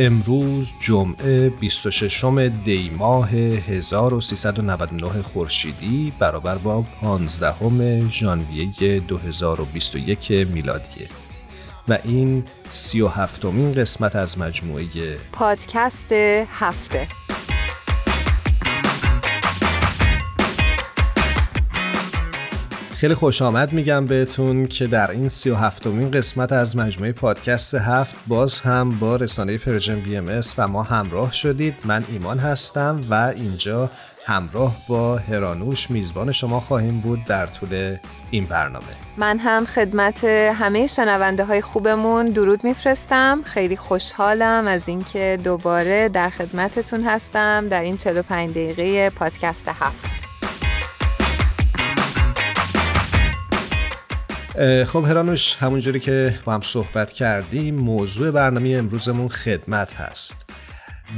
امروز جمعه 26 دی ماه 1399 خورشیدی برابر با 15 ژانویه 2021 میلادیه و این 37 مین قسمت از مجموعه پادکست هفته. خیلی خوش آمد میگم بهتون که در این سی و هفتمین قسمت از مجموعه پادکست هفت باز هم با رسانه پرژن بی ام و ما همراه شدید. من ایمان هستم و اینجا همراه با هرانوش میزبان شما خواهیم بود در طول این برنامه. من هم خدمت همه شنونده های خوبمون درود میفرستم. خیلی خوشحالم از اینکه دوباره در خدمتتون هستم در این 45 دقیقه پادکست هفت. خب هرانوش همونجوری که با هم صحبت کردیم موضوع برنامه امروزمون خدمت هست.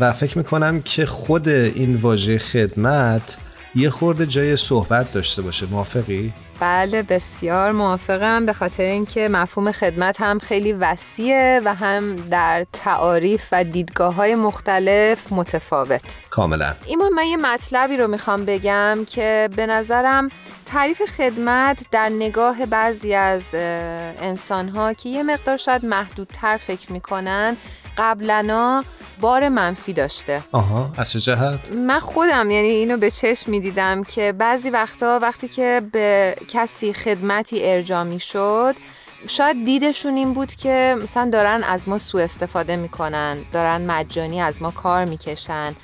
و فکر می‌کنم که خود این واژه خدمت یه خورده جای صحبت داشته باشه موافقی؟ بله بسیار موافقم به خاطر اینکه مفهوم خدمت هم خیلی وسیعه و هم در تعاریف و دیدگاه های مختلف متفاوت کاملا ایما من یه مطلبی رو می‌خوام بگم که به نظرم تعریف خدمت در نگاه بعضی از انسان ها که یه مقدار شاید محدودتر فکر می‌کنن قبلنا بار منفی داشته. آها از جهت؟ من خودم یعنی اینو به چشم می‌دیدم که بعضی وقتا وقتی که به کسی خدمتی ارجا می‌شد شاید دیدشون این بود که مثلا دارن از ما سوء استفاده می‌کنن دارن مجانی از ما کار می‌کشن.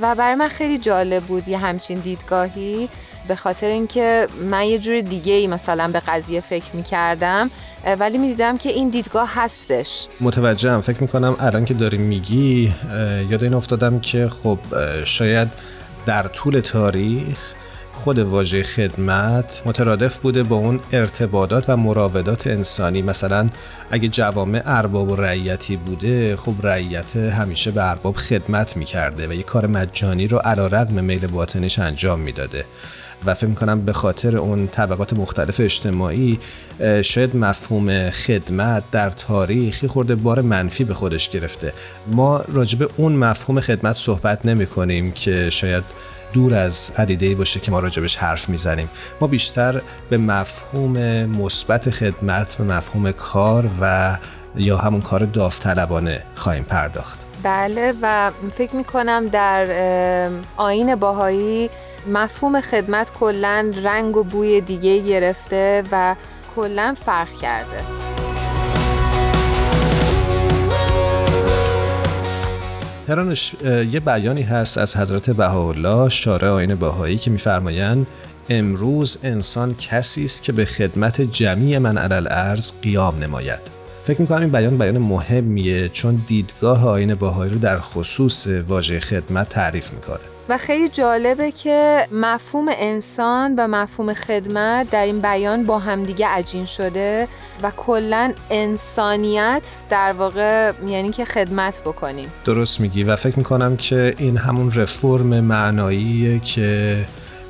و برای من خیلی جالب بود یه همچین دیدگاهی. به خاطر اینکه من یه جور دیگه ای مثلا به قضیه فکر می‌کردم ولی می‌دیدم که این دیدگاه هستش. متوجهم. فکر می‌کنم الان که داری میگی یاد این افتادم که خب شاید در طول تاریخ خود واژه خدمت مترادف بوده با اون ارتباطات و مراودات انسانی. مثلا اگه جوامع ارباب و رعیتی بوده خب رعیت همیشه به ارباب خدمت می‌کرده و یه کار مجانی رو علا رقم میل باطنش انجام می‌داده. و فکر می‌کنم به خاطر اون طبقات مختلف اجتماعی شاید مفهوم خدمت در تاریخی خورده بار منفی به خودش گرفته. ما راجب اون مفهوم خدمت صحبت نمی کنیم که شاید دور از پدیده باشه که ما راجبش حرف می‌زنیم. ما بیشتر به مفهوم مثبت خدمت و مفهوم کار و یا همون کار داوطلبانه خواهیم پرداخت. بله و فکر می‌کنم در آین باهایی مفهوم خدمت کلا رنگ و بوی دیگه گرفته و کلا فرق کرده. هرانش یه بیانی هست از حضرت بهاءالله شارع آین بهایی که میفرمایند امروز انسان کسی است که به خدمت جمعی من علل ارز قیام نماید. فکر می‌کنم این بیان بیان مهمیه چون دیدگاه آین باهایی رو در خصوص واژه خدمت تعریف می‌کنه. و خیلی جالبه که مفهوم انسان و مفهوم خدمت در این بیان با همدیگه عجین شده و کلا انسانیت در واقع یعنی که خدمت بکنیم. درست میگی و فکر می‌کنم که این همون رفرم معناییه که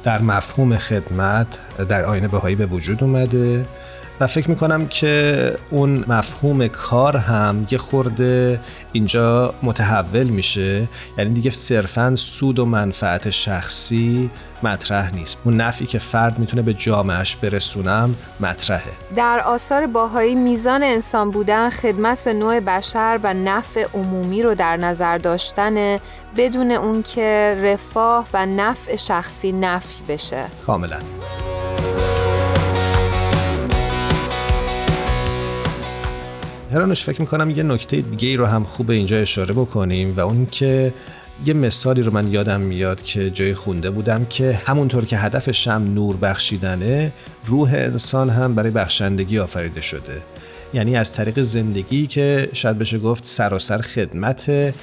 در مفهوم خدمت در آینه بهایی به وجود اومده. و فکر می‌کنم که اون مفهوم کار هم یه خورده اینجا متحول میشه. یعنی دیگه صرفا سود و منفعت شخصی مطرح نیست. اون نفعی که فرد می‌تونه به جامعش برسونم مطرحه. در آثار باهایی میزان انسان بودن خدمت به نوع بشر و نفع عمومی رو در نظر داشتن بدون اون که رفاه و نفع شخصی نفی بشه. کاملا. هرانوش فکر می‌کنم یه نکته دیگه ای رو هم خوب اینجا اشاره بکنیم و اون که یه مثالی رو من یادم میاد که جای خونده بودم که همونطور که هدف شم نور بخشیدنه روح انسان هم برای بخشندگی آفریده شده. یعنی از طریق زندگی که شاید بشه گفت سراسر خدمت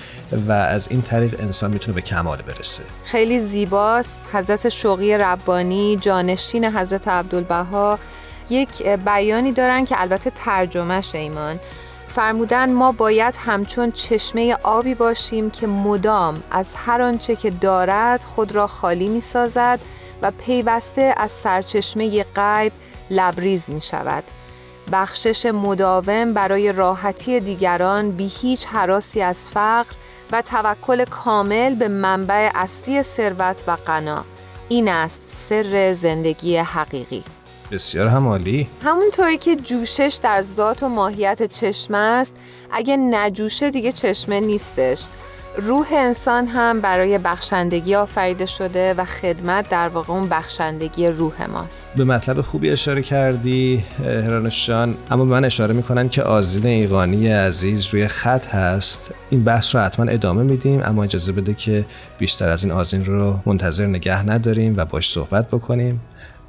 و از این طریق انسان می‌تونه به کمال برسه. خیلی زیباست. حضرت شوقی ربانی جانشین حضرت عبدالبها یک بیانی دارن که البته ترجمهش ایمان. فرمودن ما باید همچون چشمه آبی باشیم که مدام از هر آنچه که دارد خود را خالی می سازد و پیوسته از سرچشمه غیب لبریز می شود. بخشش مداوم برای راحتی دیگران بی هیچ حراسی از فقر و توکل کامل به منبع اصلی ثروت و غنا. این است سر زندگی حقیقی. بسیار هم عالی همونطوری که جوشش در ذات و ماهیت چشم است اگه نجوشه دیگه چشمه نیستش. روح انسان هم برای بخشندگی آفریده شده و خدمت در واقع اون بخشندگی روح ماست. به مطلب خوبی اشاره کردی هرانشان اما من اشاره می‌کنم که آزین ایقانی عزیز روی خط هست. این بحث رو حتما ادامه میدیم اما اجازه بده که بیشتر از این آزین رو منتظر نگه نداریم و باش صحبت بکنیم.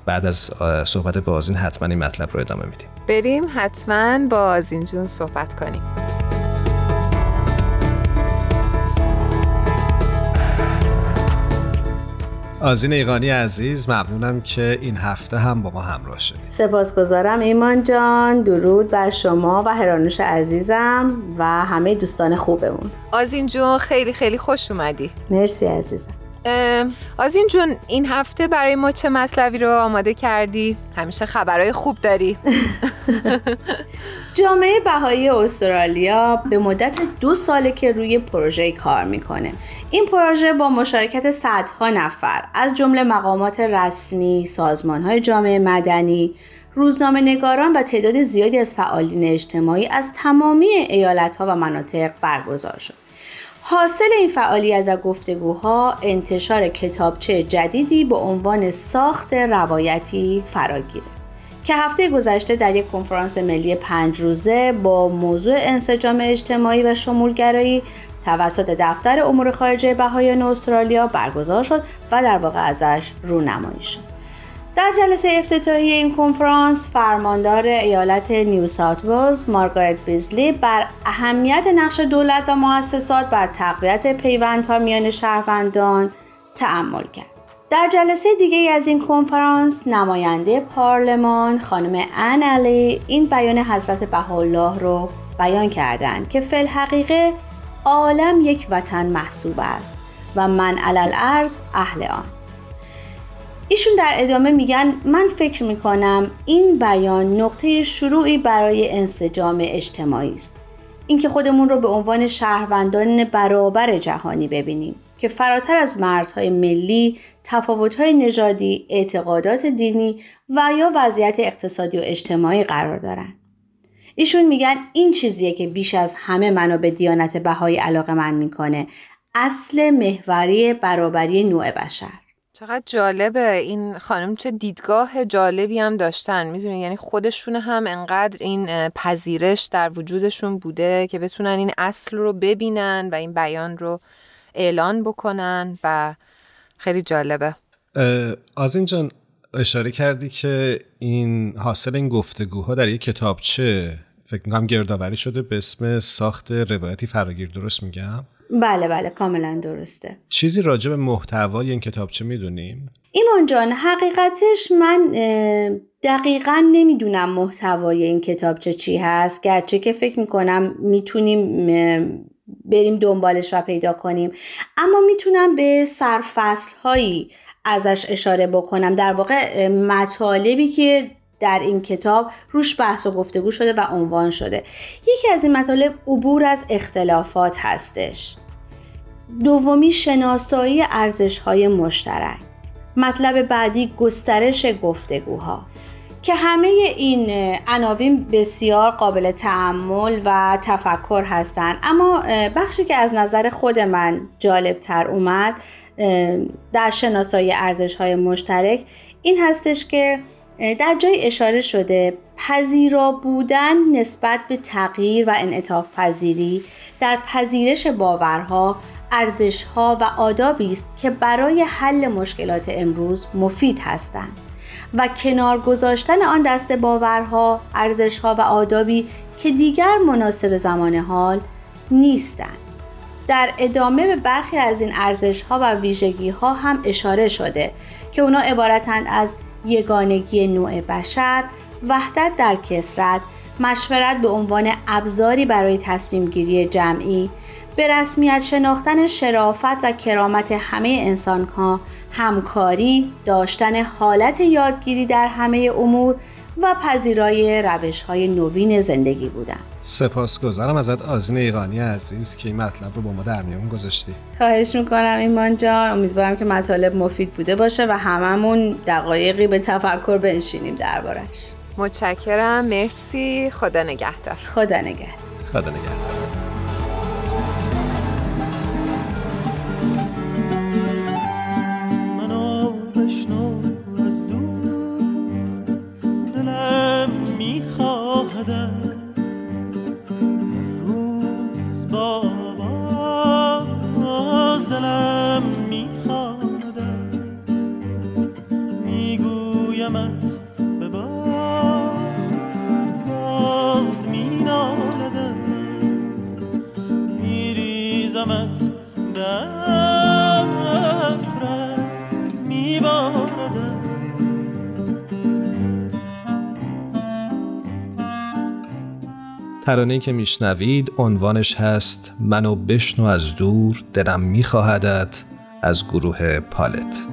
بعد از صحبت با آزین حتما این مطلب رو ادامه میدیم. بریم حتما با آزین جون صحبت کنیم. آزین ایقانی عزیز ممنونم که این هفته هم با ما همراه شدید. سپاسگزارم ایمان جان درود بر شما و هرانوش عزیزم و همه دوستان خوبمون. آزین جون خیلی خیلی خوش اومدی. مرسی عزیزم. آزین جون این هفته برای ما چه مطلبی رو آماده کردی؟ همیشه خبرهای خوب داری جامعه بهایی استرالیا به مدت دو ساله که روی پروژه کار می‌کنه این پروژه با مشارکت صدها نفر از جمله مقامات رسمی، سازمانهای جامعه مدنی، روزنامه نگاران و تعداد زیادی از فعالین اجتماعی از تمامی ایالتها و مناطق برگزار شد. حاصل این فعالیت و گفتگوها انتشار کتابچه جدیدی به عنوان ساخت روایتی فراگیره که هفته گذشته در یک کنفرانس ملی پنج روزه با موضوع انسجام اجتماعی و شمولگرایی توسط دفتر امور خارجه بهایان استرالیا برگزار شد و در واقع ازش رونمایی شد. در جلسه افتتاحی این کنفرانس فرماندار ایالت نیو ساوت ولز مارگارت بیزلی بر اهمیت نقش دولت و مؤسسات بر تقویت پیوندها میان شهروندان تأمل کرد. در جلسه دیگه از این کنفرانس نماینده پارلمان خانم ان علی این بیان حضرت بهاءالله رو بیان کردند که فل حقیقه عالم یک وطن محسوب است و من علل ارز اهل آن ایشون در ادامه میگن من فکر می‌کنم این بیان نقطه شروعی برای انسجام اجتماعی است اینکه خودمون رو به عنوان شهروندان برابر جهانی ببینیم که فراتر از مرزهای ملی، تفاوتهای نژادی، اعتقادات دینی و یا وضعیت اقتصادی و اجتماعی قرار دارن. ایشون میگن این چیزیه که بیش از همه منو به دیانت بهایی علاقه من می‌کنه. اصل محوری برابری نوع بشر. چقدر جالبه. این خانم چه دیدگاه جالبی هم داشتن. می‌دونی یعنی خودشون هم انقدر این پذیرش در وجودشون بوده که بتونن این اصل رو ببینن و این بیان رو اعلان بکنن و خیلی جالبه. آزین جان اشاره کردی که این حاصل این گفتگوها در یک کتابچه فکر می‌کنم گردآوری شده به اسم ساخت روایتی فراگیر درست میگم. بله بله کاملا درسته. چیزی راجع به محتوای این کتابچه می‌دونیم ایمان جان حقیقتش من دقیقا نمی‌دونم محتوای این کتابچه چی هست. گرچه که فکر می‌کنم می‌تونیم بریم دنبالش و پیدا کنیم. اما می‌تونم به سرفصل هایی ازش اشاره بکنم. در واقع مطالبی که در این کتاب روش بحث و گفتگو شده و عنوان شده. یکی از این مطالب عبور از اختلافات هستش. دومی شناسایی ارزش های مشترک. مطلب بعدی گسترش گفتگوها. که همه این عناوین بسیار قابل تعمل و تفکر هستند اما بخشی که از نظر خود من جالب تر اومد در شناسایی ارزش های مشترک این هستش که در جای اشاره شده پذیرا بودن نسبت به تغییر و انعطاف پذیری در پذیرش باورها ارزشها و آدابی است که برای حل مشکلات امروز مفید هستند و کنار گذاشتن آن دست باورها، ارزشها و آدابی که دیگر مناسب زمان حال نیستند. در ادامه به برخی از این ارزش ها و ویژگی ها هم اشاره شده که اونا عبارتند از یگانگی نوع بشر، وحدت در کسرت، مشورت به عنوان ابزاری برای تصمیم گیری جمعی، به رسمیت شناختن شرافت و کرامت همه انسان ها همکاری، داشتن حالت یادگیری در همه امور و پذیرای روش های نوین زندگی بودن. سپاسگزارم ازت آزین ایقانی عزیز که این مطلب رو با ما در میون گذاشتی. خواهش می‌کنم ایمان جان. امیدوارم که مطالب مفید بوده باشه و هممون دقایقی به تفکر بنشینیم دربارش متشکرم. مرسی. خدا نگهدار. خدا نگهدار. خدا نگهدار. ترانه که میشنوید عنوانش هست منو بشنو از دور دلم میخواهدت از گروه پالت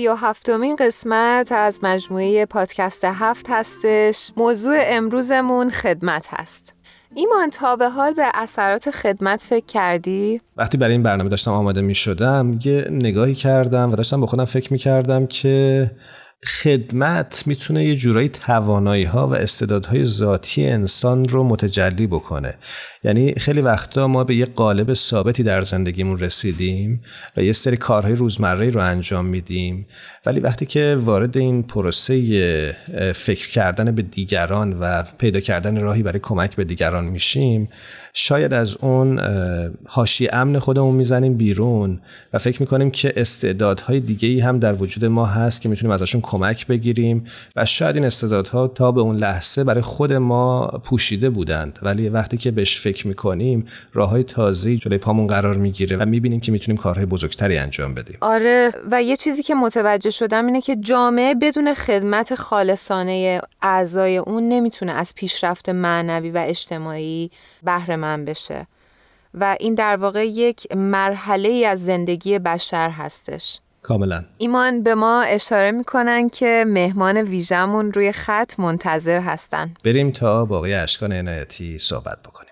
سی و هفتمین قسمت از مجموعه پادکست هفت هستش موضوع امروزمون خدمت هست ایمان تا به حال به اثرات خدمت فکر کردی؟ وقتی برای این برنامه داشتم آماده می شدم یه نگاهی کردم و داشتم به خودم فکر می کردم که خدمت می‌تونه یه جورایی توانایی ها و استعدادهای ذاتی انسان رو متجلی بکنه. یعنی خیلی وقتا ما به یه قالب ثابتی در زندگیمون رسیدیم و یه سری کارهای روزمره رو انجام میدیم. ولی وقتی که وارد این پروسه فکر کردن به دیگران و پیدا کردن راهی برای کمک به دیگران میشیم شاید از اون هاشی امن خودمون می‌زنیم بیرون و فکر می‌کنیم که استعدادهای دیگه ای هم در وجود ما هست که می‌تونیم ازشون کمک بگیریم و شاید این استعدادها تا به اون لحظه برای خود ما پوشیده بودند. ولی وقتی که بهش فکر می‌کنیم راه های تازه جلوی پامون قرار می‌گیره و می‌بینیم که می‌تونیم کارهای بزرگتری انجام بدیم. آره و یه چیزی که متوجه شدم اینه که جامعه بدون خدمت خالصانه اعضای اون نمی‌تونه از پیشرفت معنوی و اجتماعی بهره من بشه. و این در واقع یک مرحله از زندگی بشر هستش. کاملا. ایمان به ما اشاره می‌کنن که مهمان ویژمون روی خط منتظر هستن. بریم تا باقی اشکان عنایتی صحبت بکنیم.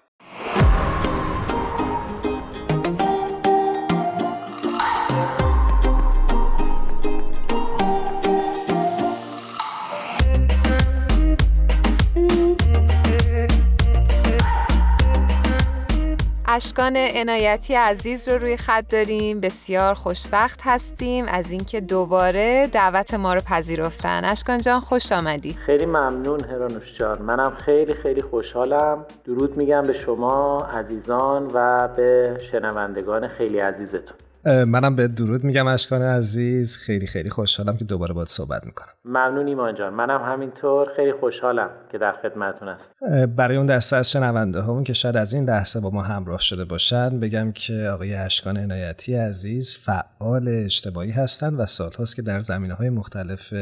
اشکان عنایتی عزیز رو روی خط داریم. بسیار خوشوقت هستیم از اینکه دوباره دعوت ما رو پذیرفتن. اشکان جان خوش آمدی. خیلی ممنون هرانوش جان. منم خیلی خیلی خوشحالم. درود میگم به شما عزیزان و به شنوندگان خیلی عزیزتون. منم به درود میگم اشکان عزیز. خیلی خیلی خوشحالم که دوباره باید صحبت می‌کنم. ممنون ایمان جان. منم همینطور خیلی خوشحالم که در خدمتتون هست برای اون دسته از شنونده همون که شاید از این دسته با ما همراه شده باشن بگم که آقای اشکان عنایتی عزیز فعال اجتماعی هستند و سالهاست که در زمینه های مختلف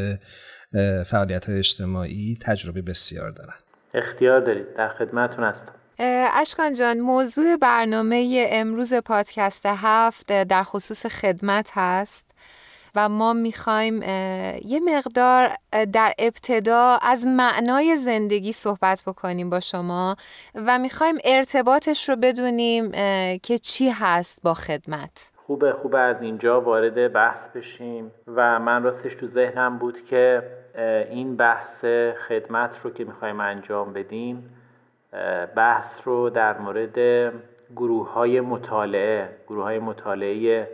فعالیت های اجتماعی تجربه بسیار دارن. اختیار دارید. در خدمتتون هستم. اشکان جان موضوع برنامه امروز پادکست هفت در خصوص خدمت هست و ما می‌خوایم یه مقدار در ابتدا از معنای زندگی صحبت بکنیم با شما و می‌خوایم ارتباطش رو بدونیم که چی هست با خدمت. خوبه خوبه از اینجا وارد بحث بشیم و من راستش تو ذهنم بود که این بحث خدمت رو که می‌خوایم انجام بدیم بحث رو در مورد گروه های مطالعه گروه های مطالعه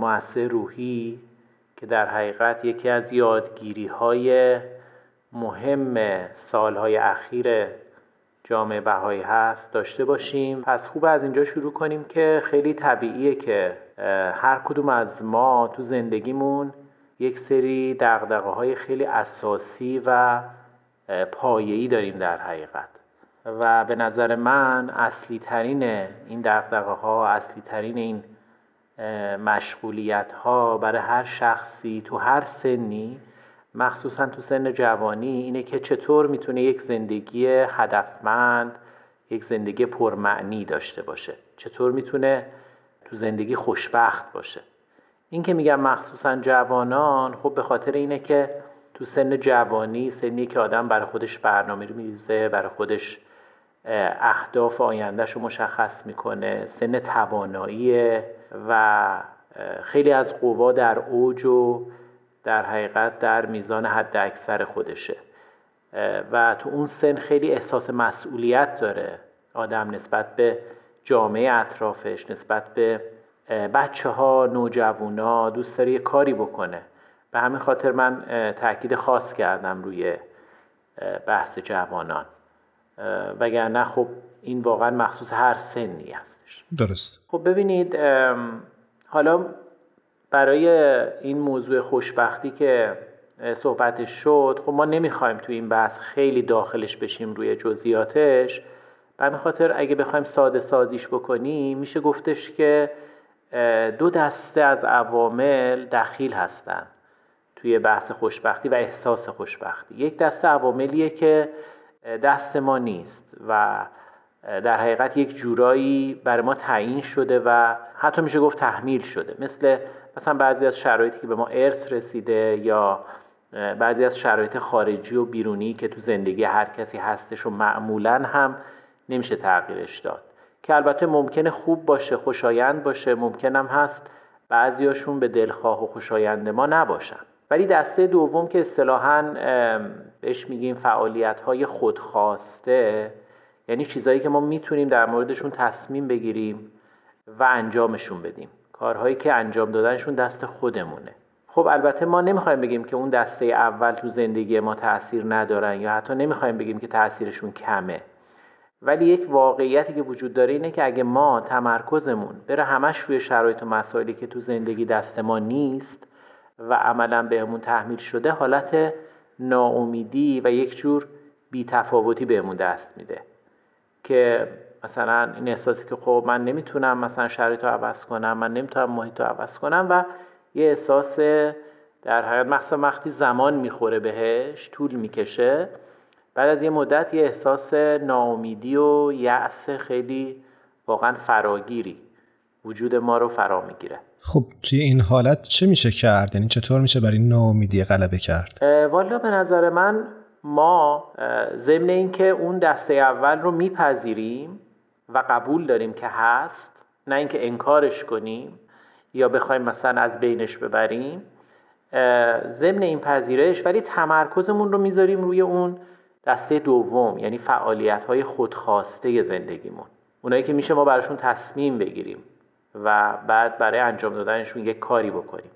مؤثر روحی که در حقیقت یکی از یادگیری های مهم سالهای اخیر جامعه بهایی هست داشته باشیم. پس خوب از اینجا شروع کنیم که خیلی طبیعیه که هر کدوم از ما تو زندگیمون یک سری دقدقه های خیلی اساسی و پایه‌ای داریم در حقیقت. و به نظر من اصلی ترین این دقدقه ها اصلی ترین این مشغولیت ها برای هر شخصی تو هر سنی مخصوصا تو سن جوانی اینه که چطور می‌تونه یک زندگی هدفمند یک زندگی پرمعنی داشته باشه. چطور می‌تونه تو زندگی خوشبخت باشه. این که میگم مخصوصا جوانان خب به خاطر اینه که تو سن جوانی سنی که آدم برای خودش برنامه رو میریزه برای خودش اهداف آیندهش رو مشخص می‌کنه سن توانایی و خیلی از قوا در اوج و در حقیقت در میزان حد اکثر خودشه. و تو اون سن خیلی احساس مسئولیت داره آدم نسبت به جامعه اطرافش نسبت به بچه ها نوجوانا دوست داره یه کاری بکنه. به همین خاطر من تاکید خاص کردم روی بحث جوانان. وگرنه خب این واقعا مخصوص هر سنی هستش. درست. خب ببینید حالا برای این موضوع خوشبختی که صحبتش شد خب ما نمی‌خوایم تو این بحث خیلی داخلش بشیم روی جزئیاتش. به خاطر اگه بخوایم ساده سازیش بکنیم میشه گفتش که دو دسته از عوامل دخیل هستن توی بحث خوشبختی و احساس خوشبختی. یک دسته عواملیه که دست ما نیست و در حقیقت یک جورایی برای ما تعیین شده و حتی میشه گفت تحمیل شده. مثل مثلا بعضی از شرایطی که به ما ارث رسیده یا بعضی از شرایط خارجی و بیرونی که تو زندگی هر کسی هستش و معمولا هم نمیشه تغییرش داد. که البته ممکنه خوب باشه خوشایند باشه ممکنم هست بعضیاشون به دلخواه و خوشایند ما نباشن. ولی دسته دوم که اصطلاحا بهش میگیم فعالیت های خودخواسته. یعنی چیزهایی که ما می‌تونیم در موردشون تصمیم بگیریم و انجامشون بدیم. کارهایی که انجام دادنشون دست خودمونه. خب البته ما نمی‌خوایم بگیم که اون دسته اول تو زندگی ما تاثیر ندارن یا حتی نمی‌خوایم بگیم که تاثیرشون کمه. ولی یک واقعیتی که وجود داره اینه که اگه ما تمرکزمون بره همش روی شرایط و مسائلی که تو زندگی دست ما نیست و عملا بهمون تحمیل شده حالت ناامیدی و یک جور بیتفاوتی بهمون دست میده. که مثلا این احساسی که خب من نمی‌تونم مثلا شرایط رو عوض کنم من نمی‌تونم محیط رو عوض کنم و یه احساس در حقیقت مخصوصا وقتی زمان می‌خوره بهش طول می‌کشه بعد از یه مدت یه احساس ناامیدی و یأس خیلی واقعا فراگیری وجود ما رو فرا می‌گیره. خب توی این حالت چه میشه کرد؟ یعنی چطور میشه برای ناامیدی غلبه کرد؟ والا به نظر من ما ضمن اینکه اون دسته اول رو میپذیریم و قبول داریم که هست نه اینکه انکارش کنیم یا بخوایم مثلا از بینش ببریم ضمن این پذیرش ولی تمرکزمون رو می‌ذاریم روی اون دسته دوم یعنی فعالیت های خودخواسته زندگیمون. اونایی که میشه ما براشون تصمیم بگیریم. و بعد برای انجام دادنشون یک کاری بکنیم.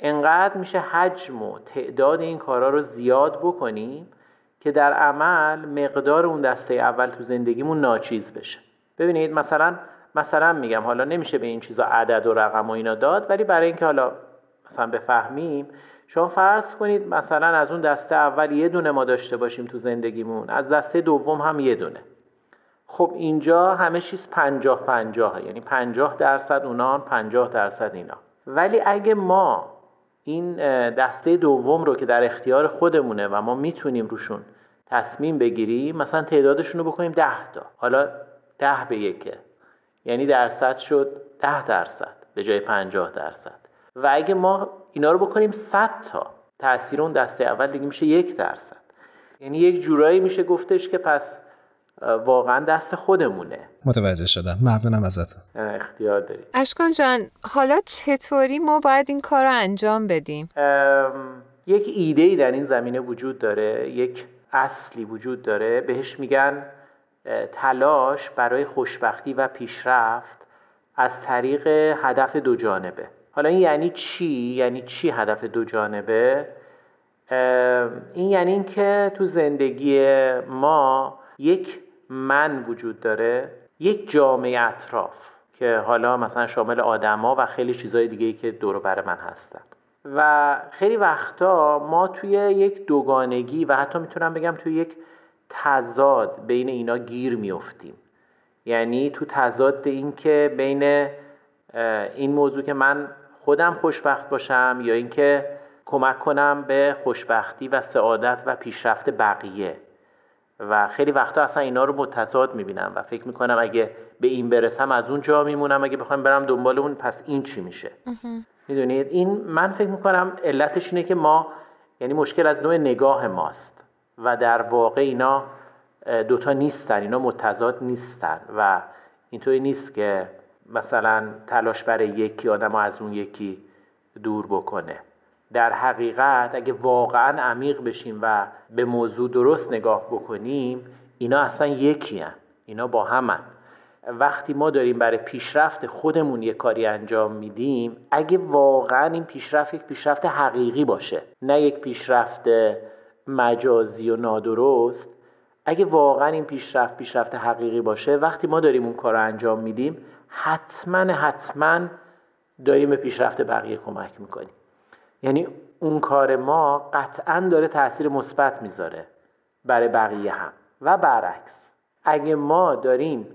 انقدر میشه حجم و تعداد این کارا رو زیاد بکنیم که در عمل مقدار اون دسته اول تو زندگیمون ناچیز بشه. ببینید مثلا مثلا میگم حالا نمیشه به این چیزا عدد و رقم و اینا داد ولی برای اینکه حالا مثلا بفهمیم شما فرض کنید مثلا از اون دسته اول یه دونه ما داشته باشیم تو زندگیمون از دسته دوم هم یه دونه. خب اینجا همه چیز پنجاه پنجاه یعنی پنجاه درصد اونان پنجاه درصد اینا. ولی اگه ما این دسته دوم رو که در اختیار خودمونه و ما می‌تونیم روشون تصمیم بگیریم مثلا تعدادشون رو بکنیم ده تا. حالا ده به یکه. یعنی درصد شد ده درصد به جای پنجاه درصد. و اگه ما اینا رو بکنیم 100 تا تاثیر اون دسته اول دیگه میشه یک درصد. یعنی یک جورایی میشه گفتش که پس واقعا دست خودمونه. متوجه شدم. ممنونم ازت اختیار داری اشکان جان حالا چطوری ما باید این کار رو انجام بدیم؟ یک ایده ای در این زمینه وجود داره یک اصلی وجود داره. بهش میگن تلاش برای خوشبختی و پیشرفت از طریق هدف دو جانبه. حالا این یعنی چی؟ یعنی چی هدف دو جانبه؟ این یعنی اینکه تو زندگی ما یک من وجود داره یک جامعه اطراف که حالا مثلا شامل آدما و خیلی چیزهای دیگه که دور بر من هستن. و خیلی وقتا ما توی یک دوگانگی و حتی می‌تونم بگم توی یک تضاد بین اینا گیر میفتیم. یعنی تو تضاد این که بین این موضوع که من خودم خوشبخت باشم یا اینکه کمک کنم به خوشبختی و سعادت و پیشرفت بقیه. و خیلی وقتا اصلا اینا رو متضاد می‌بینم و فکر می‌کنم اگه به این برسم از اون جا میمونم اگه بخوام برم دنبال اون پس این چی میشه؟ می‌دونید این من فکر می‌کنم علتش اینه که ما یعنی مشکل از نوع نگاه ماست و در واقع اینا دوتا نیستن اینا متضاد نیستن و اینطوری نیست که مثلا تلاش برای یکی آدم از اون یکی دور بکنه. در حقیقت اگه واقعا عمیق بشیم و به موضوع درست نگاه بکنیم اینا اصلا یکی هن. اینا با همن وقتی ما داریم برای پیشرفت خودمون یه کاری انجام میدیم اگه واقعا این پیشرفت یک پیشرفت حقیقی باشه نه یک پیشرفت مجازی و نادرست اگه واقعا این پیشرفت پیشرفت حقیقی باشه وقتی ما داریم اون کار انجام میدیم حتما حتما داریم به پیشرفت بقیه کمک می‌کنیم یعنی اون کار ما قطعا داره تاثیر مثبت می‌ذاره برای بقیه هم. و برعکس اگه ما داریم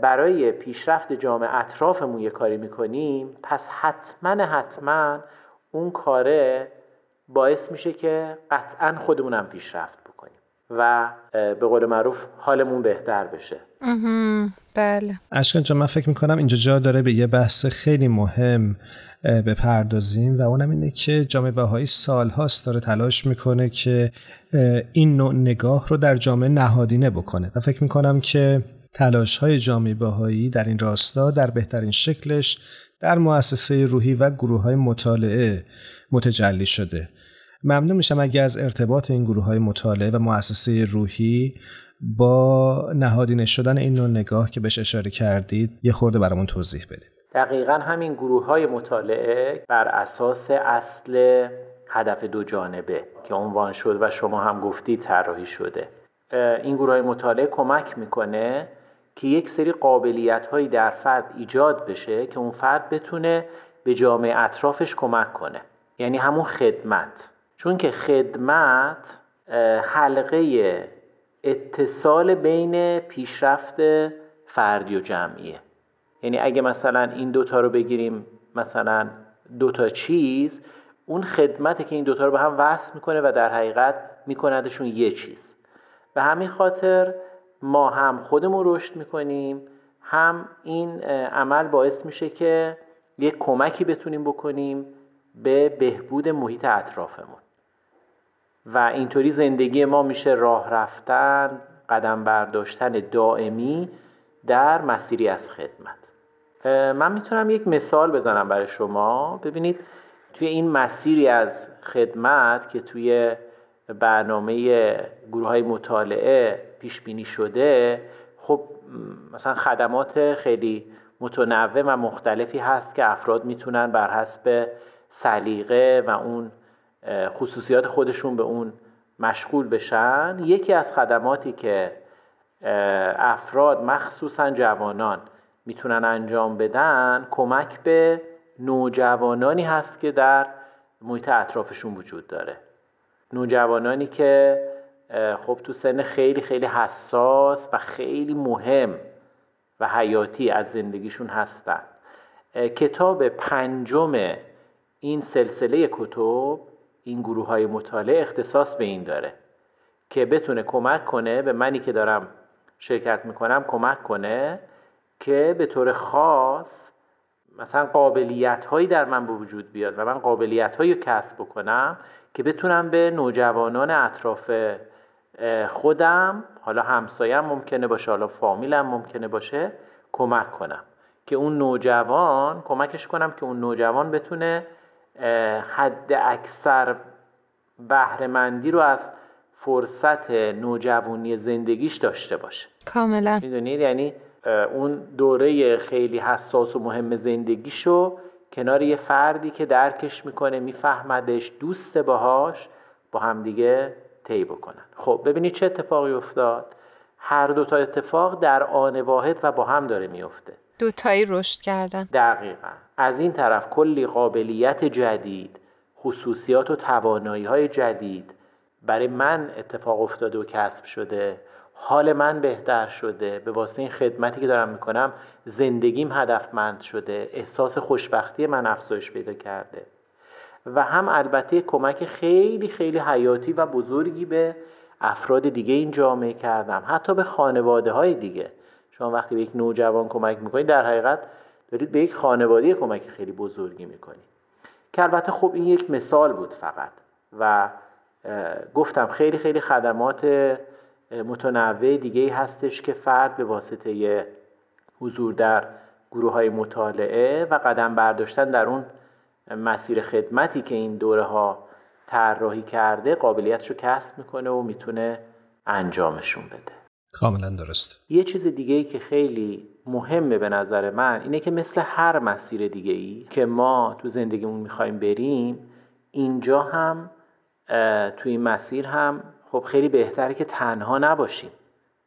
برای پیشرفت جامعه اطرافمون یه کاری می‌کنیم پس حتما حتما اون کاره باعث میشه که قطعا خودمونم پیشرفت و به قول معروف حالمون بهتر بشه. بله. اشکان من فکر می‌کنم اینجا جا داره به یه بحث خیلی مهم بپردازیم و اونم اینه که جامعه بهایی سالهاست داره تلاش می‌کنه که این نوع نگاه رو در جامعه نهادینه بکنه و فکر می‌کنم که تلاش های جامعه بهایی در این راستا در بهترین شکلش در مؤسسه روحی و گروه های مطالعه متجلی شده. ممنون میشم اگه از ارتباط این گروه های مطالعه و مؤسسه روحی با نهادینه شدن این نوع نگاه که بهش اشاره کردید یه خورده برامون توضیح بدید. دقیقا همین گروه های مطالعه بر اساس اصل هدف دو جانبه که عنوان شد و شما هم گفتی طراحی شده. این گروه های مطالعه کمک می‌کنه که یک سری قابلیت هایی در فرد ایجاد بشه که اون فرد بتونه به جامعه اطرافش کمک کنه. یعنی همون خدمت. چون که خدمت حلقه اتصال بین پیشرفت فردی و جمعیه. یعنی اگه مثلا این دوتا رو بگیریم مثلا دوتا چیز اون خدمته که این دوتا رو به هم وصل می‌کنه و در حقیقت میکندشون یه چیز. به همین خاطر ما هم خودمون رشد می‌کنیم هم این عمل باعث میشه که یک کمکی بتونیم بکنیم به بهبود محیط اطرافمون. و اینطوری زندگی ما میشه راه رفتن قدم برداشتن دائمی در مسیری از خدمت. من می‌تونم یک مثال بزنم برای شما. ببینید توی این مسیری از خدمت که توی برنامه گروه های مطالعه پیش بینی شده خب مثلا خدمات خیلی متنوع و مختلفی هست که افراد می‌تونن بر حسب سلیقه و اون خصوصیات خودشون به اون مشغول بشن یکی از خدماتی که افراد مخصوصا جوانان می‌تونن انجام بدن کمک به نوجوانانی هست که در محیط اطرافشون وجود داره. نوجوانانی که خب تو سن خیلی خیلی حساس و خیلی مهم و حیاتی از زندگیشون هستن. کتاب پنجم این سلسله کتب این گروه های مطالعه اختصاص به این داره که بتونه کمک کنه به منی که دارم شرکت می‌کنم کمک کنه که به طور خاص مثلا قابلیت هایی در من به وجود بیاد و من قابلیت هایی کسب بکنم که بتونم به نوجوانان اطراف خودم حالا همسایم ممکنه باشه حالا فامیلم ممکنه باشه کمک کنم. که اون نوجوان کمکش کنم که اون نوجوان بتونه حد اکثر بهرهمندی رو از فرصت نوجوانی زندگیش داشته باشه. کاملا. می‌دونید یعنی اون دوره خیلی حساس و مهم زندگیشو کنار یه فردی که درکش می‌کنه میفهمدش دوست باهاش با همدیگه طی بکنن. خب ببینید چه اتفاقی افتاد. هر دو تا اتفاق در آن واحد و با هم داره میفته دوتایی رشد کردن. دقیقا. از این طرف کلی قابلیت جدید خصوصیات و توانایی های جدید برای من اتفاق افتاده و کسب شده. حال من بهتر شده. به واسطه این خدمتی که دارم می‌کنم زندگیم هدفمند شده. احساس خوشبختی من افزایش پیدا کرده. و هم البته کمک خیلی خیلی حیاتی و بزرگی به افراد دیگه این جامعه کردم. حتی به خانواده های دیگه. شما وقتی به یک نوجوان کمک می‌کنید در حقیقت دارید به یک خانواده کمک خیلی بزرگی می‌کنید. که البته خب این یک مثال بود فقط و گفتم خیلی خیلی خدمات متنوع دیگه هستش که فرد به واسطه حضور در گروه های مطالعه و قدم برداشتن در اون مسیر خدمتی که این دوره ها طراحی کرده قابلیتش رو کسب می‌کنه و می‌تونه انجامشون بده. کاملا درست. یه چیز دیگه ای که خیلی مهمه به نظر من اینه که مثل هر مسیر دیگه ای که ما تو زندگیمون می‌خوایم بریم اینجا هم تو این مسیر هم خب خیلی بهتره که تنها نباشیم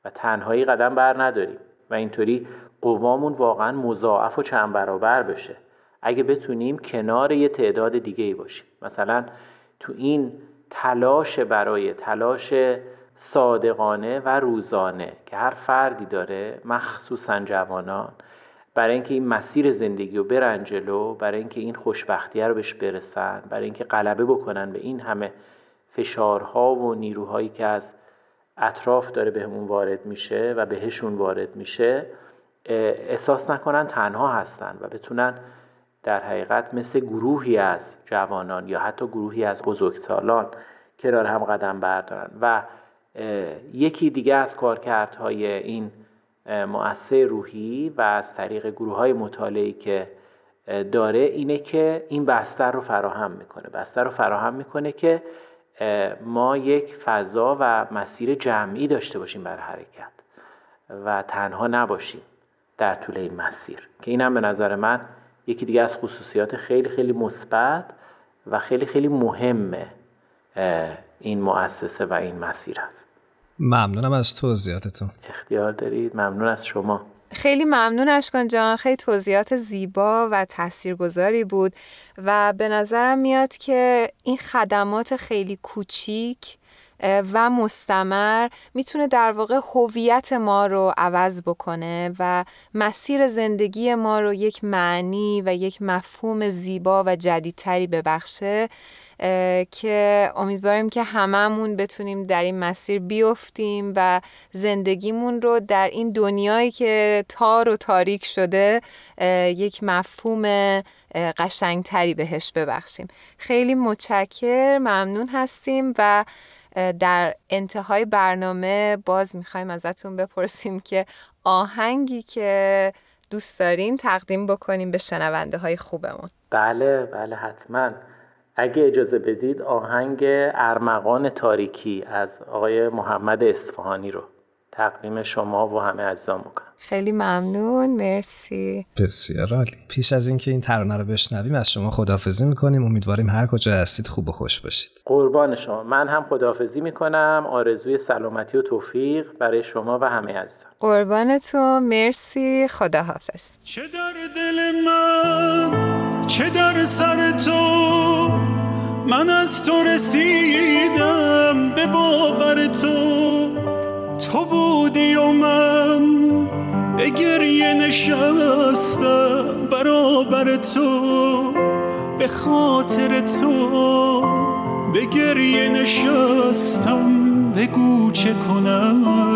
و تنهایی قدم بر نداریم و اینطوری قوامون واقعا مضاعف و چند برابر بشه. اگه بتونیم کنار یه تعداد دیگه ای باشیم. مثلا تو این تلاش برای تلاش صادقانه و روزانه که هر فردی داره مخصوصا جوانان برای اینکه این مسیر زندگی رو برن جلو برای اینکه این خوشبختیه رو بهش برسن برای اینکه غلبه بکنن به این همه فشارها و نیروهایی که از اطراف داره بهمون وارد میشه و بهشون وارد میشه احساس نکنن تنها هستن و بتونن در حقیقت مثل گروهی از جوانان یا حتی گروهی از بزرگسالان کنار هم قدم بردارن. و یکی دیگه از کارکردهای این مؤسسه روحی و از طریق گروه های مطالعی که داره اینه که این بستر رو فراهم می‌کنه. بستر رو فراهم می‌کنه که ما یک فضا و مسیر جمعی داشته باشیم برای حرکت و تنها نباشیم در طول این مسیر. که اینم به نظر من یکی دیگه از خصوصیات خیلی خیلی مثبت و خیلی خیلی مهمه. این مؤسسه و این مسیر هست. ممنونم از توضیحاتتون. اختیار دارید. ممنون از شما. خیلی ممنون اشکان جان. خیلی توضیحات زیبا و تاثیرگذاری بود و به نظرم میاد که این خدمات خیلی کوچیک و مستمر می‌تونه در واقع هویت ما رو عوض بکنه و مسیر زندگی ما رو یک معنی و یک مفهوم زیبا و جدیدتری ببخشه که امیدواریم که هممون بتونیم در این مسیر بیفتیم و زندگیمون رو در این دنیایی که تار و تاریک شده یک مفهوم قشنگتری بهش ببخشیم. خیلی متشکر ممنون هستیم و در انتهای برنامه باز می‌خوایم ازتون بپرسیم که آهنگی که دوست دارین تقدیم بکنیم به شنونده های خوبمون. بله بله حتما. اگه اجازه بدید آهنگ ارمغان تاریکی از آقای محمد اصفهانی رو. تقدیم شما و همه عزیزان می‌کنم. خیلی ممنون مرسی. بسیار عالی. پیش از اینکه این ترانه رو بشنویم از شما خداحافظی می‌کنیم. امیدواریم هر کجا هستید خوب و خوش باشید. قربان شما. من هم خداحافظی می‌کنم. آرزوی سلامتی و توفیق برای شما و همه عزیزان قربانتون. مرسی. خداحافظ. چه در دل من چه در سر تو من از تو رسیدم به باور تو. تو بودی و من به گریه نشستم برابر تو به خاطر تو به گریه نشستم. بگو چه کنم.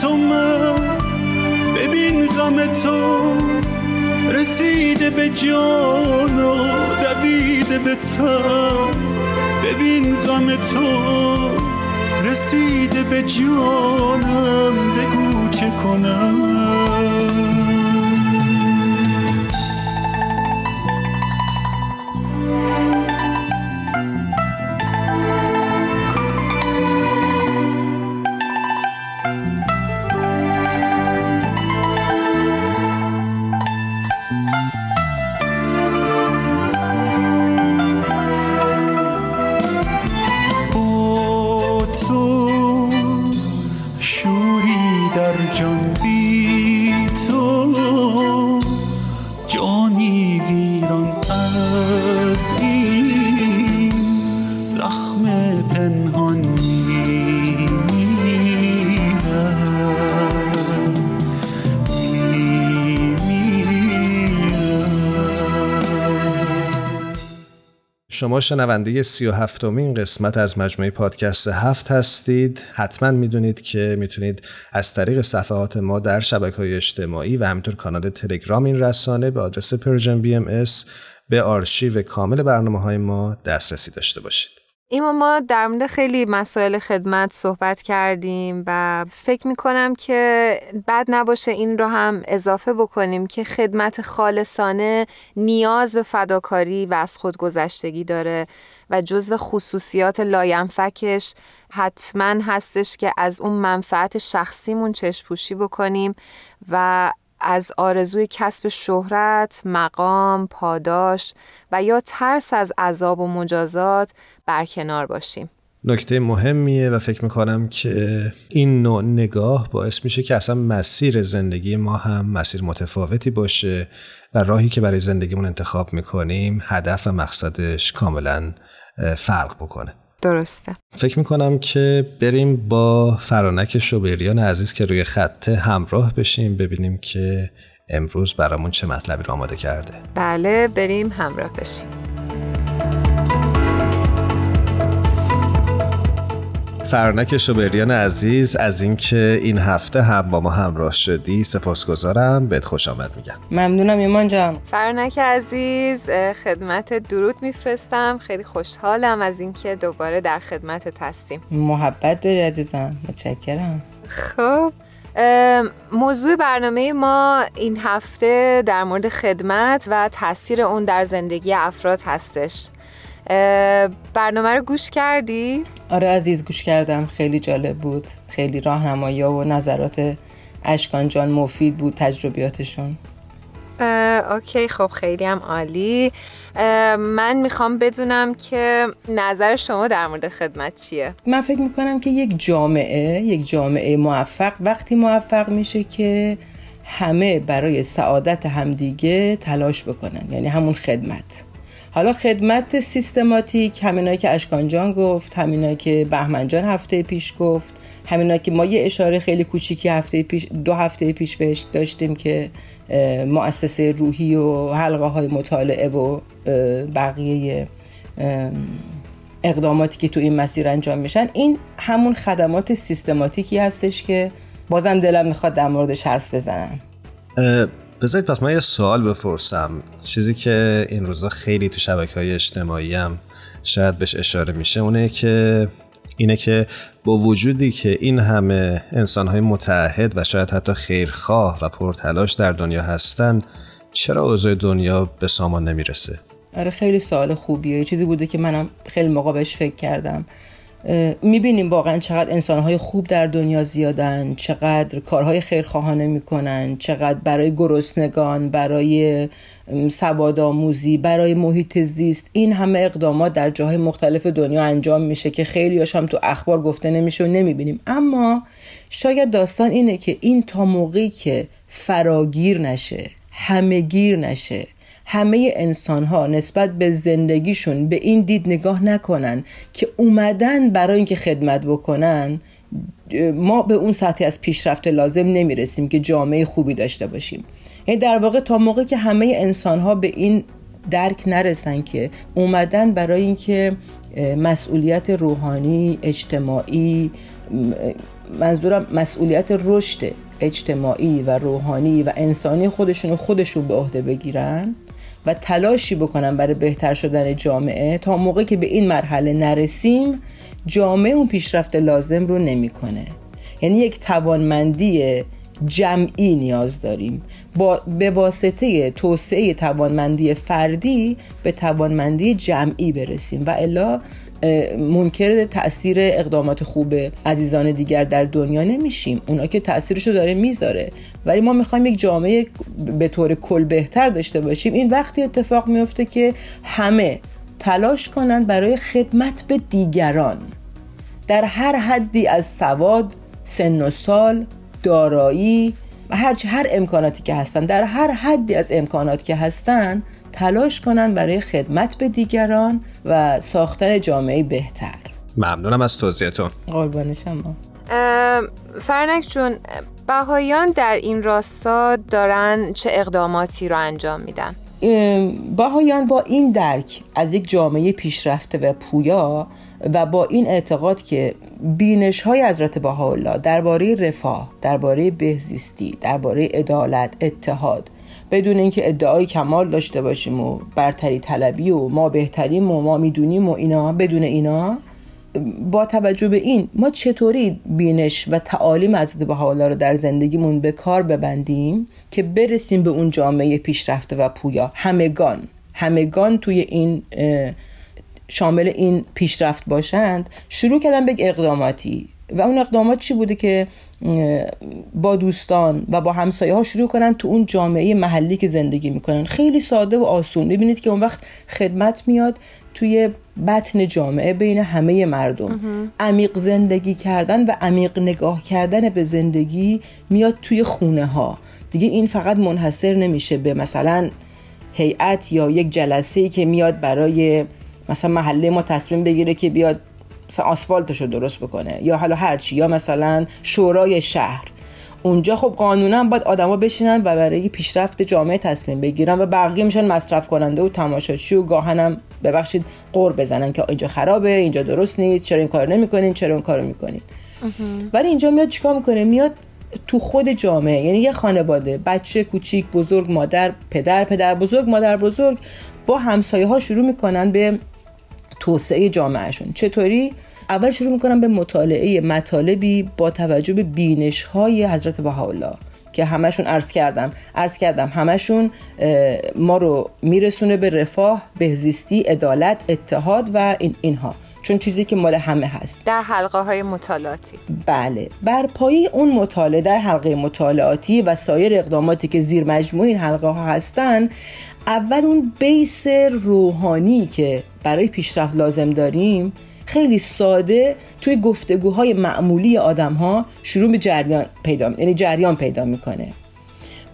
تو من. ببین غم تو. رسیده به جان و دویده به تن. ببین غم تو. رسیده به جانم. بگو چه کنم. شما شنونده سی و هفتمین قسمت از مجموعه پادکست هفت هستید. حتما می‌دونید که می‌تونید از طریق صفحات ما در شبکه های اجتماعی و همینطور کانال تلگرام این رسانه به آدرس پرژن بی ام به آرشیو کامل برنامه های ما دسترسی داشته باشید. ایمان ما در مورد خیلی مسائل خدمت صحبت کردیم و فکر می‌کنم که بد نباشه این رو هم اضافه بکنیم که خدمت خالصانه نیاز به فداکاری و از خودگذشتگی داره و جزو خصوصیات لاینفکش حتما هستش که از اون منفعت شخصیمون چشپوشی بکنیم و از آرزوی کسب شهرت، مقام، پاداش و یا ترس از عذاب و مجازات برکنار باشیم. نکته مهمیه و فکر می‌کنم که این نوع نگاه باعث میشه که اصلا مسیر زندگی ما هم مسیر متفاوتی باشه و راهی که برای زندگیمون انتخاب می‌کنیم هدف و مقصدش کاملا فرق بکنه. درسته. فکر می‌کنم که بریم با فرانک شوبریان عزیز که روی خط همراه بشیم ببینیم که امروز برامون چه مطلبی رو آماده کرده. بله بریم همراه بشیم. فرانک شوبریان عزیز از اینکه این هفته هم با ما همراه شدی سپاسگزارم. بهت خوش آمد میگم. ممنونم ایمان جان. فرانک عزیز خدمت درود میفرستم. خیلی خوشحالم از اینکه دوباره در خدمت هستیم. محبت داری عزیزم. متشکرم. خب موضوع برنامه ما این هفته در مورد خدمت و تاثیر اون در زندگی افراد هستش. برنامه رو گوش کردی؟ آره عزیز گوش کردم. خیلی جالب بود. خیلی راهنمایی و نظرات اشکان جان مفید بود تجربیاتشون. اوکی. خب خیلی هم عالی. من می‌خوام بدونم که نظر شما در مورد خدمت چیه؟ من فکر می‌کنم که یک جامعه یک جامعه موفق وقتی موفق میشه که همه برای سعادت همدیگه تلاش بکنن. یعنی همون خدمت. حالا خدمت سیستماتیک همینایی که اشکانجان گفت همینایی که بهمنجان هفته پیش گفت همینایی که ما یه اشاره خیلی کوچیکی هفته پیش دو هفته پیش بهش داشتیم که مؤسسه روحی و حلقه های مطالعه و بقیه اقداماتی که تو این مسیر انجام میشن. این همون خدمات سیستماتیکی هستش که بازم دلم می‌خواد در موردش حرف بزنم. بذارید پس من یه سوال بپرسم. چیزی که این روزا خیلی تو شبکه های اجتماعی هم شاید بهش اشاره میشه اونه که اینه که با وجودی که این همه انسان های متحد و شاید حتی خیرخواه و پرتلاش در دنیا هستن چرا اوضاع دنیا به سامان نمی‌رسه؟ آره خیلی سوال خوبیه. چیزی بوده که منم خیلی موقع بهش فکر کردم. می‌بینیم واقعا چقدر انسانهای خوب در دنیا زیادن چقدر کارهای خیرخواهانه می‌کنن چقدر برای گرسنگان برای سواد آموزی برای محیط زیست. این همه اقدامات در جاهای مختلف دنیا انجام میشه که خیلی هم تو اخبار گفته نمیشه و نمی‌بینیم. اما شاید داستان اینه که این تا موقعی که فراگیر نشه همهگیر نشه همه انسان ها نسبت به زندگیشون به این دید نگاه نکنن که اومدن برای اینکه خدمت بکنن ما به اون سطحی از پیشرفت لازم نمی‌رسیم که جامعه خوبی داشته باشیم. یعنی در واقع تا موقع که همه انسان ها به این درک نرسن که اومدن برای اینکه مسئولیت روحانی اجتماعی منظورم مسئولیت رشد اجتماعی و روحانی و انسانی خودشون خودشون به عهده بگیرن و تلاشی بکنم برای بهتر شدن جامعه تا موقعی که به این مرحله نرسیم جامعه اون پیشرفت لازم رو نمی‌کنه. یعنی یک توانمندی جمعی نیاز داریم. با به واسطه توسعه توانمندی فردی به توانمندی جمعی برسیم و الا منکر تاثیر اقدامات خوب عزیزان دیگر در دنیا نمیشیم. اونا که تاثیرشو داره می‌ذاره. ولی ما می‌خوایم یک جامعه به طور کل بهتر داشته باشیم. این وقتی اتفاق میفته که همه تلاش کنند برای خدمت به دیگران. در هر حدی از سواد سن و سال دارایی و هر هر امکاناتی که هستن در هر حدی از امکاناتی که هستن تلاش کنن برای خدمت به دیگران و ساختن جامعه بهتر. ممنونم از توضیحتون. قربان شما. فرنک جون بهایان در این راستا دارن چه اقداماتی رو انجام میدن؟ باهایان با این درک از یک جامعه پیشرفته و پویا و با این اعتقاد که بینش های حضرت بهاءالله درباره رفاه درباره بهزیستی درباره عدالت اتحاد بدون اینکه ادعای کمال داشته باشیم و برتری طلبی و ما بهتریم و ما می‌دونیم و اینا بدون اینا با توجه به این ما چطوری بینش و تعالیم حضرت بهاءالله رو در زندگیمون به کار ببندیم که برسیم به اون جامعه پیشرفته و پویا؟ همگان. همگان توی این شامل این پیشرفت باشند. شروع کردن به اقداماتی. و اون اقدامات چی بوده که با دوستان و با همسایه ها شروع کنن تو اون جامعه محلی که زندگی می‌کنن؟ خیلی ساده و آسون. ببینید که اون وقت خدمت میاد. توی بطن جامعه بین همه مردم. عمیق زندگی کردن و عمیق نگاه کردن به زندگی میاد توی خونه ها. دیگه این فقط منحصر نمیشه به مثلا هیئت یا یک جلسه که میاد برای مثلا محله ما تصمیم بگیره که بیاد مثلا آسفالتش رو درست بکنه. یا حالا هرچی یا مثلا شورای شهر. اونجا خب قانونا باید آدما بشینن و برای پیشرفت جامعه تصمیم بگیرن و بقیه میشن مصرف کننده و تماشاچی و گاهنم ببخشید قور بزنن که اینجا خرابه اینجا درست نیست چرا این کار نمی‌کنین چرا اون کارو می‌کنین. ولی اینجا میاد چیکار می‌کنه؟ میاد تو خود جامعه یعنی یه خانواده بچه کوچیک بزرگ مادر پدر پدر بزرگ مادر بزرگ با همسایه ها شروع می‌کنن به توسعه جامعهشون. چطوری؟ اول شروع می‌کنم به مطالعه مطالبی با توجه به بینش های حضرت بهاءالله که همشون عرض کردم. عرض کردم همشون ما رو میرسونه به رفاه بهزیستی عدالت اتحاد و این اینها. چون چیزی که مال همه هست. در حلقه های مطالعاتی. بله. بر پایه اون مطالعه در حلقه مطالعاتی و سایر اقداماتی که زیر مجموع این حلقه ها هستن اول اون بیس روحانی که برای پیشرفت لازم داریم خیلی ساده توی گفتگوهای معمولی آدم ها شروع به جریان پیدا یعنی جریان پیدا می‌کنه.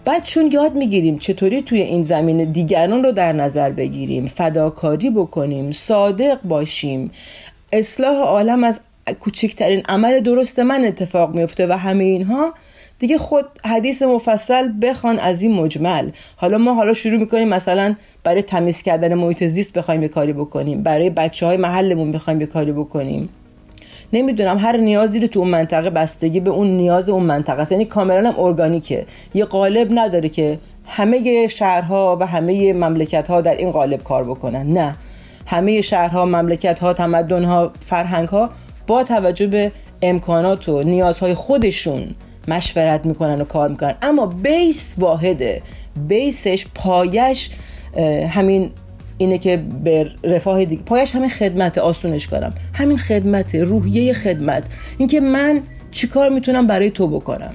بعد چون یاد می‌گیریم چطوری توی این زمین دیگران رو در نظر بگیریم فداکاری بکنیم صادق باشیم اصلاح عالم از کوچکترین عمل درست من اتفاق میفته و همه اینها دیگه خود حدیث مفصل بخوان از این مجمل. حالا ما حالا شروع می‌کنیم مثلا برای تمیز کردن محیط زیست بخوایم یه کاری بکنیم. برای بچه های محلمون بخوایم یه کاری بکنیم. نمی‌دونم هر نیازی رو تو اون منطقه بستگی به اون نیاز اون منطقه است. یعنی کاملا هم ارگانیکه. یه قالب نداره که همه شهرها و همه مملکت ها در این قالب کار بکنن. نه. همه شهرها مملکت ها تمدن ها فرهنگ ها با توجه به امکانات و نیازهای خودشون مشورت می‌کنن و کار می‌کنن. اما بیس واحده بیسش پایش همین اینه که به رفاه دیگه پایش همین خدمت آسونش کنم همین خدمت روحیه خدمت. اینکه من چیکار می‌تونم برای تو بکنم؟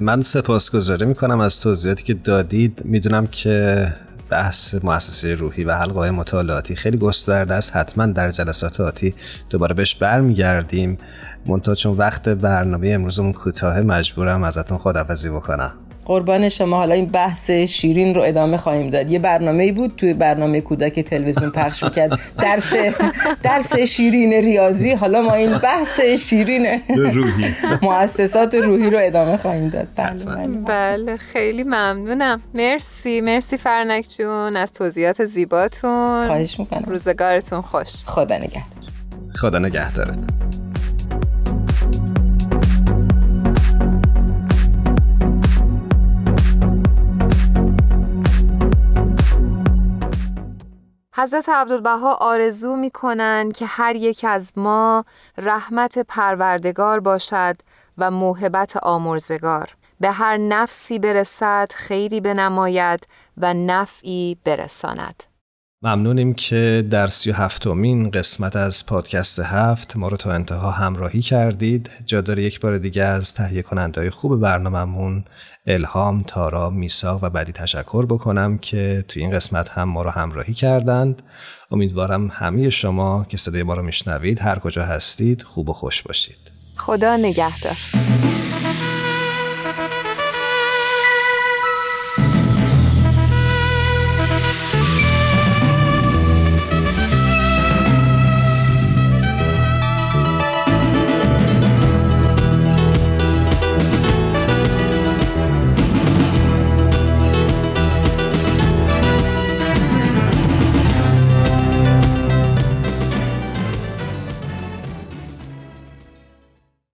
من سپاسگزاری می‌کنم از توضیحاتی که دادید. می‌دونم که بحث مؤسسه روحی و حلقه مطالعاتی. خیلی گسترده است. حتما در جلسات آتی دوباره بهش برمیگردیم. منتها چون وقت برنامه امروزمون کوتاه مجبورم ازتون خدافزی بکنم. قربان شما. حالا این بحث شیرین رو ادامه خواهیم داد. یه برنامه ای بود توی برنامه کودک تلویزیون پخش می‌کرد. درس درس شیرین ریاضی. حالا ما این بحث شیرین روحی. مؤسسات روحی رو ادامه خواهیم داد. بله, بله. بله خیلی ممنونم. مرسی. مرسی فرنک جون از توضیحات زیباتون. خواهش می‌کنم. روزگارتون خوش. خدا نگهدار. خدا نگهدارت. حضرت عبدالبها آرزو می کنند که هر یک از ما رحمت پروردگار باشد و موهبت آمرزگار. به هر نفسی برسد خیری بنماید و نفعی برساند. ممنونیم که در سی و هفتمین قسمت از پادکست هفت ما رو تا انتها همراهی کردید. جا داره یک بار دیگه از تهیه کننده خوب برنامهمون الهام، تارا، میساق و بعدی تشکر بکنم که توی این قسمت هم ما رو همراهی کردند. امیدوارم همه شما که صدای ما رو میشنوید هر کجا هستید خوب و خوش باشید. خدا نگهدار.